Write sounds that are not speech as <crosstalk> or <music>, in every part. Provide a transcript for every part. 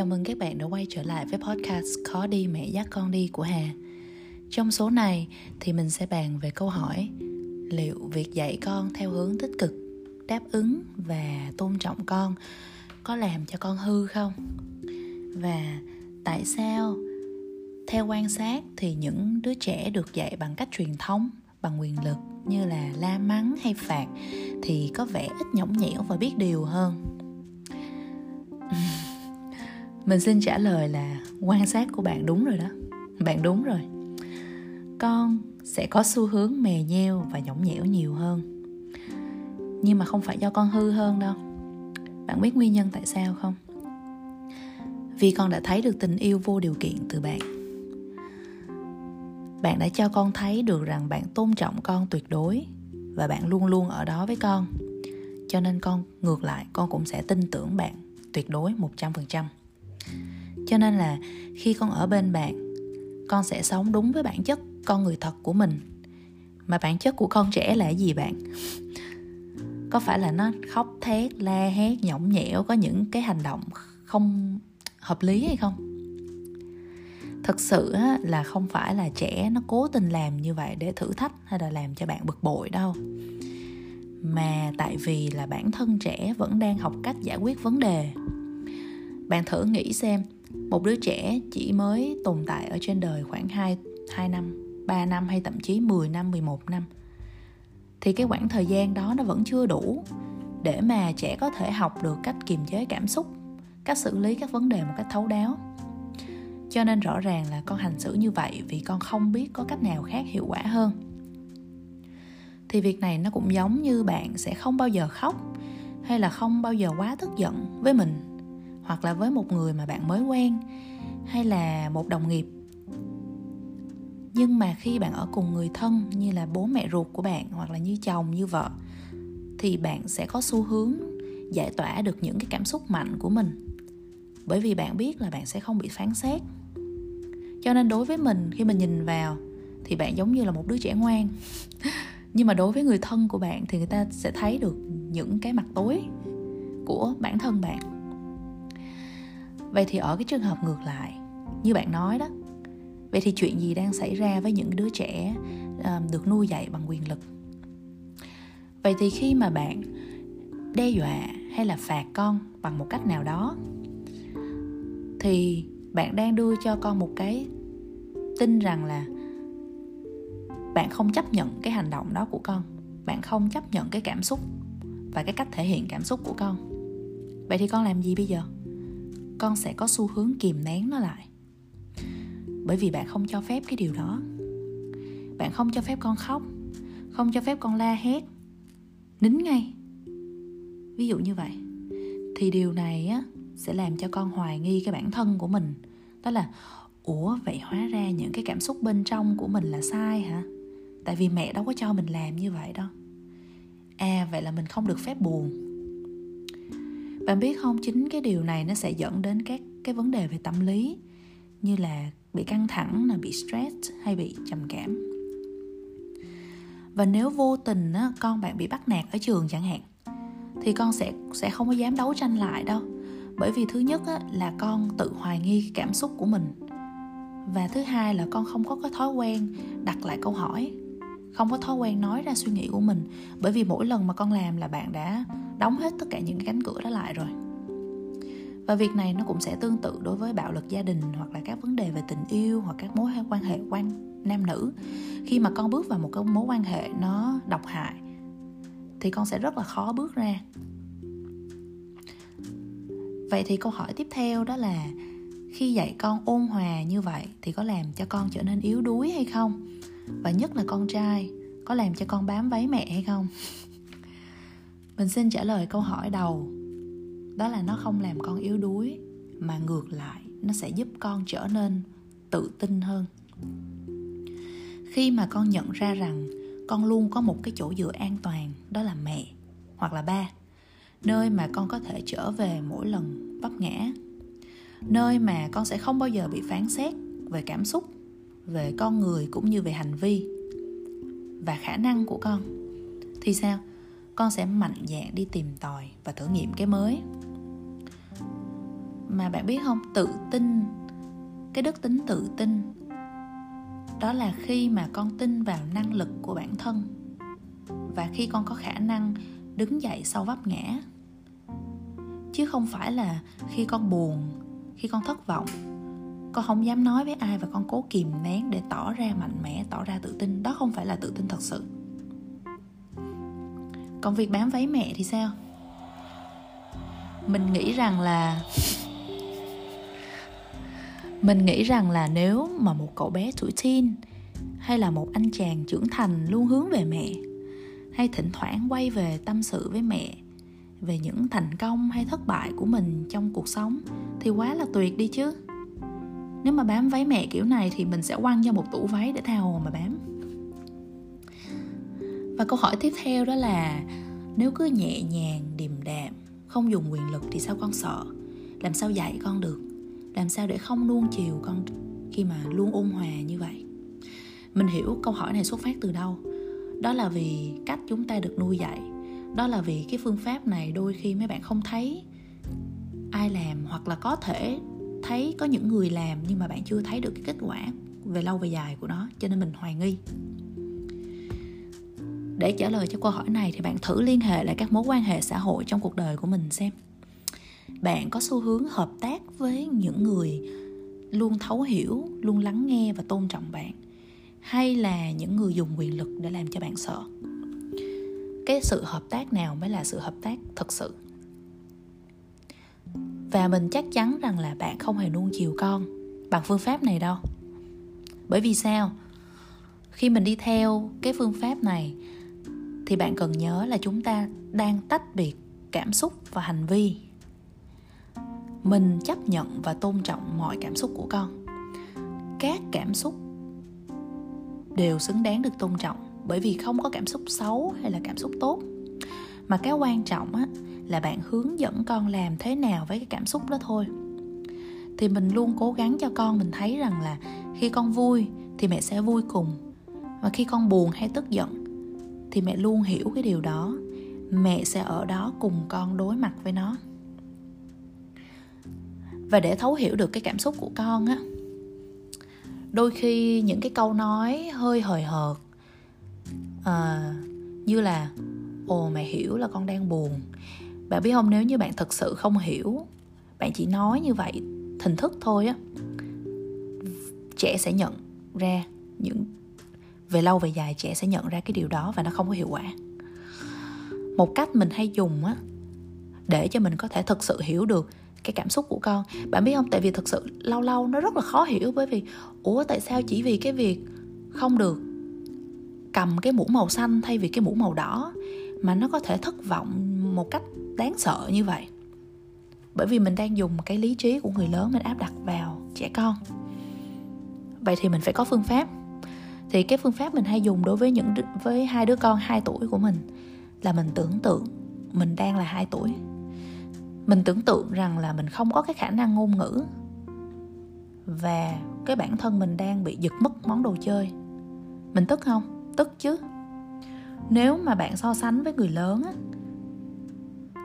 Chào mừng các bạn đã quay trở lại với podcast Khó đi mẹ dắt con đi của Hà. Trong số này thì mình sẽ bàn về câu hỏi liệu việc dạy con theo hướng tích cực, đáp ứng và tôn trọng con có làm cho con hư không? Và tại sao theo quan sát thì những đứa trẻ được dạy bằng cách truyền thống bằng quyền lực như là la mắng hay phạt thì có vẻ ít nhõng nhẽo và biết điều hơn mình xin trả lời là quan sát của bạn đúng rồi đó. Bạn đúng rồi. Con sẽ có xu hướng mè nheo và nhõng nhẽo nhiều hơn. Nhưng mà không phải do con hư hơn đâu. Bạn biết nguyên nhân tại sao không? Vì con đã thấy được tình yêu vô điều kiện từ bạn. Bạn đã cho con thấy được rằng bạn tôn trọng con tuyệt đối và bạn luôn luôn ở đó với con. Cho nên con ngược lại, con cũng sẽ tin tưởng bạn tuyệt đối 100% cho nên là khi con ở bên bạn, con sẽ sống đúng với bản chất con người thật của mình. Mà bản chất của con trẻ là gì bạn? Có phải là nó khóc, thét, la hét, nhõng nhẽo, có những cái hành động không hợp lý hay không? Thực sự là không phải là trẻ nó cố tình làm như vậy để thử thách hay là làm cho bạn bực bội đâu. Mà tại vì là bản thân trẻ vẫn đang học cách giải quyết vấn đề bạn thử nghĩ xem một đứa trẻ chỉ mới tồn tại ở trên đời khoảng 2, 2 năm, 3 năm hay thậm chí 10 năm, 11 năm thì cái khoảng thời gian đó nó vẫn chưa đủ để mà trẻ có thể học được cách kiềm chế cảm xúc, cách xử lý các vấn đề một cách thấu đáo. Cho nên rõ ràng là con hành xử như vậy vì con không biết có cách nào khác hiệu quả hơn. Thì việc này nó cũng giống như bạn sẽ không bao giờ khóc hay là không bao giờ quá tức giận với mình hoặc là với một người mà bạn mới quen, hay là một đồng nghiệp. Nhưng mà khi bạn ở cùng người thân như là bố mẹ ruột của bạn hoặc là như chồng, như vợ, thì bạn sẽ có xu hướng giải tỏa được những cái cảm xúc mạnh của mình. Bởi vì bạn biết là bạn sẽ không bị phán xét. Cho nên đối với mình, khi mình nhìn vào thì bạn giống như là một đứa trẻ ngoan. <laughs> Nhưng mà đối với người thân của bạn thì người ta sẽ thấy được những cái mặt tối của bản thân bạn vậy thì ở cái trường hợp ngược lại, như bạn nói đó, vậy thì chuyện gì đang xảy ra với những đứa trẻ ờ, được nuôi dạy bằng quyền lực? Vậy thì khi mà bạn đe dọa hay là phạt con bằng một cách nào đó, thì bạn đang đưa cho con một cái tin rằng là bạn không chấp nhận cái hành động đó của con, bạn không chấp nhận cái cảm xúc và cái cách thể hiện cảm xúc của con. Vậy thì con làm gì bây giờ? Con sẽ có xu hướng kìm nén nó lại. Bởi vì bạn không cho phép cái điều đó. Bạn không cho phép con khóc, không cho phép con la hét, nín ngay. Ví dụ như vậy, thì điều này á, sẽ làm cho con hoài nghi cái bản thân của mình. Đó là, ủa, vậy hóa ra những cái cảm xúc bên trong của mình là sai hả? Tại vì mẹ đâu có cho mình làm như vậy đâu. À vậy là mình không được phép buồn bạn biết không chính cái điều này nó sẽ dẫn đến các cái vấn đề về tâm lý như là bị căng thẳng là bị stress hay bị trầm cảm. Và nếu vô tình á, con bạn bị bắt nạt ở trường chẳng hạn thì con sẽ sẽ không có dám đấu tranh lại đâu. Bởi vì thứ nhất á, là con tự hoài nghi cái cảm xúc của mình. Và thứ hai là con không có cái thói quen đặt lại câu hỏi không có thói quen nói ra suy nghĩ của mình, bởi vì mỗi lần mà con làm là bạn đã đóng hết tất cả những cái cánh cửa đó lại rồi. Và việc này nó cũng sẽ tương tự đối với bạo lực gia đình hoặc là các vấn đề về tình yêu hoặc các mối quan hệ quan nam nữ. Khi mà con bước vào một cái mối quan hệ nó độc hại, thì con sẽ rất là khó bước ra. Vậy thì câu hỏi tiếp theo đó là, khi dạy con ôn hòa như vậy thì có làm cho con trở nên yếu đuối hay không? Và nhất là con trai, có làm cho con bám váy mẹ hay không? <laughs> Mình xin trả lời câu hỏi đầu. Đó là nó không làm con yếu đuối, mà ngược lại, nó sẽ giúp con trở nên tự tin hơn. Khi mà con nhận ra rằng con luôn có một cái chỗ dựa an toàn, đó là mẹ hoặc là ba, nơi mà con có thể trở về mỗi lần vấp ngã, nơi mà con sẽ không bao giờ bị phán xét về cảm xúc về con người cũng như về hành vi và khả năng của con, thì sao? Con sẽ mạnh dạn đi tìm tòi và thử nghiệm cái mới. Mà bạn biết không? Tự tin, cái đức tính tự tin, đó là khi mà con tin vào năng lực của bản thân và khi con có khả năng đứng dậy sau vấp ngã. Chứ không phải là khi con buồn, khi con thất vọng con không dám nói với ai và con cố kìm nén để tỏ ra mạnh mẽ, tỏ ra tự tin. Đó không phải là tự tin thật sự. Còn việc bám váy mẹ thì sao? Mình nghĩ rằng là <laughs> mình nghĩ rằng là nếu mà một cậu bé tuổi teen hay là một anh chàng trưởng thành luôn hướng về mẹ, hay thỉnh thoảng quay về tâm sự với mẹ về những thành công hay thất bại của mình trong cuộc sống, thì quá là tuyệt đi chứ nếu mà bám váy mẹ kiểu này thì mình sẽ quăng cho một tủ váy để tha hồ mà bám. Và câu hỏi tiếp theo đó là, nếu cứ nhẹ nhàng, điềm đạm, không dùng quyền lực thì sao con sợ? Làm sao dạy con được? Làm sao để không nuông chiều con khi mà luôn ôn hòa như vậy? Mình hiểu câu hỏi này xuất phát từ đâu? Đó là vì cách chúng ta được nuôi dạy. Đó là vì cái phương pháp này đôi khi mấy bạn không thấy ai làm hoặc là có thể thấy có những người làm nhưng mà bạn chưa thấy được cái kết quả về lâu về dài của nó, cho nên mình hoài nghi. Để trả lời cho câu hỏi này thì bạn thử liên hệ lại các mối quan hệ xã hội trong cuộc đời của mình xem. Bạn có xu hướng hợp tác với những người luôn thấu hiểu, luôn lắng nghe và tôn trọng bạn, hay là những người dùng quyền lực để làm cho bạn sợ? Cái sự hợp tác nào mới là sự hợp tác thật sự? Và mình chắc chắn rằng là bạn không hề nuông chiều con bằng phương pháp này đâu. Bởi vì sao? Khi mình đi theo cái phương pháp này, thì bạn cần nhớ là chúng ta đang tách biệt cảm xúc và hành vi. Mình chấp nhận và tôn trọng mọi cảm xúc của con. Các cảm xúc đều xứng đáng được tôn trọng bởi vì không có cảm xúc xấu hay là cảm xúc tốt. Mà cái quan trọng á là bạn hướng dẫn con làm thế nào với cái cảm xúc đó thôi. Thì mình luôn cố gắng cho con mình thấy rằng là khi con vui thì mẹ sẽ vui cùng. Và khi con buồn hay tức giận thì mẹ luôn hiểu cái điều đó. Mẹ sẽ ở đó cùng con đối mặt với nó. Và để thấu hiểu được cái cảm xúc của con á đôi khi những cái câu nói hơi hời hợt à, như là ồ mẹ hiểu là con đang buồn bạn biết không, nếu như bạn thật sự không hiểu, bạn chỉ nói như vậy thình thức thôi á, trẻ sẽ nhận ra những, về lâu về dài trẻ sẽ nhận ra cái điều đó và nó không có hiệu quả. Một cách mình hay dùng á, để cho mình có thể thực sự hiểu được cái cảm xúc của con. Bạn biết không, tại vì thực sự lâu lâu nó rất là khó hiểu bởi vì, ủa, tại sao chỉ vì cái việc không được cầm cái mũ màu xanh thay vì cái mũ màu đỏ mà nó có thể thất vọng một cách đáng sợ như vậy. Bởi vì mình đang dùng cái lý trí của người lớn mình áp đặt vào trẻ con. Vậy thì mình phải có phương pháp. Thì cái phương pháp mình hay dùng đối với những với hai đứa con 2 tuổi của mình là mình tưởng tượng mình đang là 2 tuổi. Mình tưởng tượng rằng là mình không có cái khả năng ngôn ngữ và cái bản thân mình đang bị giật mất món đồ chơi. Mình tức không? Tức chứ. Nếu mà bạn so sánh với người lớn á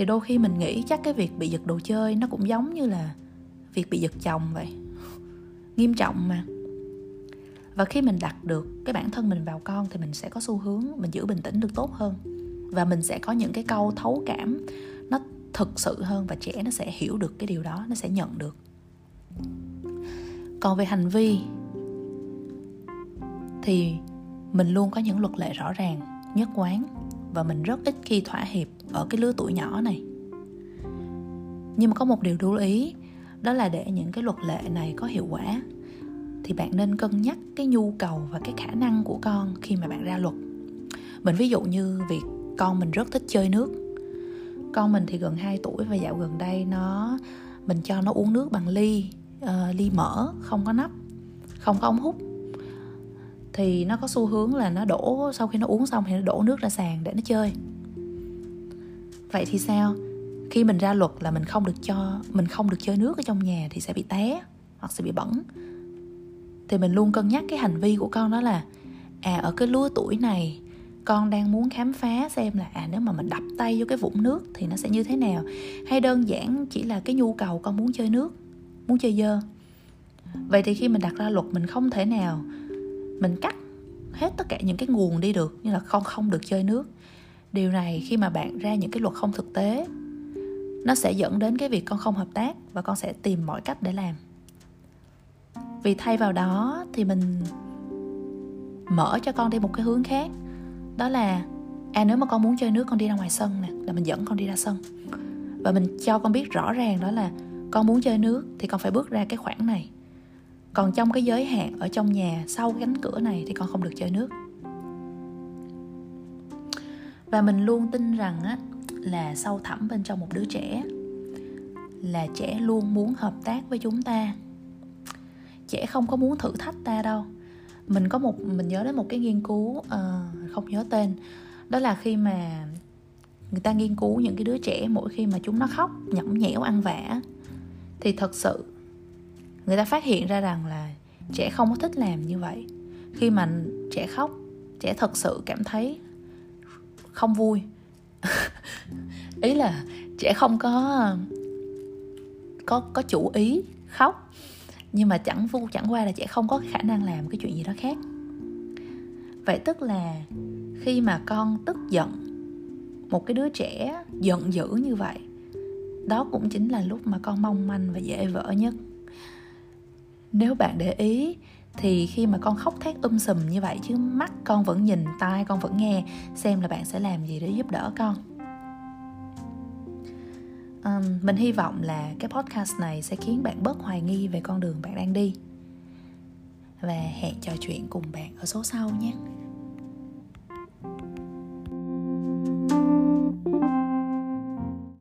thì đôi khi mình nghĩ chắc cái việc bị giật đồ chơi nó cũng giống như là việc bị giật chồng vậy. <laughs> Nghiêm trọng mà. Và khi mình đặt được cái bản thân mình vào con thì mình sẽ có xu hướng mình giữ bình tĩnh được tốt hơn. Và mình sẽ có những cái câu thấu cảm nó thực sự hơn và trẻ nó sẽ hiểu được cái điều đó, nó sẽ nhận được. Còn về hành vi thì mình luôn có những luật lệ rõ ràng, nhất quán và mình rất ít khi thỏa hiệp ở cái lứa tuổi nhỏ này. Nhưng mà có một điều lưu ý đó là để những cái luật lệ này có hiệu quả thì bạn nên cân nhắc cái nhu cầu và cái khả năng của con khi mà bạn ra luật. Mình ví dụ như việc con mình rất thích chơi nước. Con mình thì gần 2 tuổi và dạo gần đây nó mình cho nó uống nước bằng ly uh, ly mở không có nắp không có ống hút. Thì nó có xu hướng là nó đổ sau khi nó uống xong thì nó đổ nước ra sàn để nó chơi vậy thì sao? Khi mình ra luật là mình không được cho, mình không được chơi nước ở trong nhà thì sẽ bị té hoặc sẽ bị bẩn. Thì mình luôn cân nhắc cái hành vi của con đó là à ở cái lứa tuổi này, con đang muốn khám phá xem là à nếu mà mình đập tay vô cái vũng nước thì nó sẽ như thế nào? Hay đơn giản chỉ là cái nhu cầu con muốn chơi nước, muốn chơi dơ? Vậy thì khi mình đặt ra luật, mình không thể nào mình cắt hết tất cả những cái nguồn đi được như là con không được chơi nước điều này khi mà bạn ra những cái luật không thực tế, nó sẽ dẫn đến cái việc con không hợp tác và con sẽ tìm mọi cách để làm. Vì thay vào đó thì mình mở cho con đi một cái hướng khác, đó là à nếu mà con muốn chơi nước, con đi ra ngoài sân nè, là mình dẫn con đi ra sân. Và mình cho con biết rõ ràng đó là con muốn chơi nước thì con phải bước ra cái khoảng này. Còn trong cái giới hạn ở trong nhà sau cái cánh cửa này thì con không được chơi nước và mình luôn tin rằng á là sâu thẳm bên trong một đứa trẻ là trẻ luôn muốn hợp tác với chúng ta. Trẻ không có muốn thử thách ta đâu. Mình có một mình nhớ đến một cái nghiên cứu uh, không nhớ tên. Đó là khi mà người ta nghiên cứu những cái đứa trẻ mỗi khi mà chúng nó khóc nhõng nhẽo ăn vả thì thật sự người ta phát hiện ra rằng là trẻ không có thích làm như vậy. Khi mà trẻ khóc trẻ thật sự cảm thấy không vui. <laughs> Ý là trẻ không có có có chủ ý khóc, nhưng mà chẳng vu, chẳng qua là trẻ không có khả năng làm cái chuyện gì đó khác. Vậy tức là khi mà con tức giận một cái đứa trẻ giận dữ như vậy, đó cũng chính là lúc mà con mong manh và dễ vỡ nhất. Nếu bạn để ý thì khi mà con khóc thét um sùm như vậy chứ mắt con vẫn nhìn tai con vẫn nghe xem là bạn sẽ làm gì để giúp đỡ con. Um, mình hy vọng là cái podcast này sẽ khiến bạn bớt hoài nghi về con đường bạn đang đi. Và hẹn trò chuyện cùng bạn ở số sau nhé.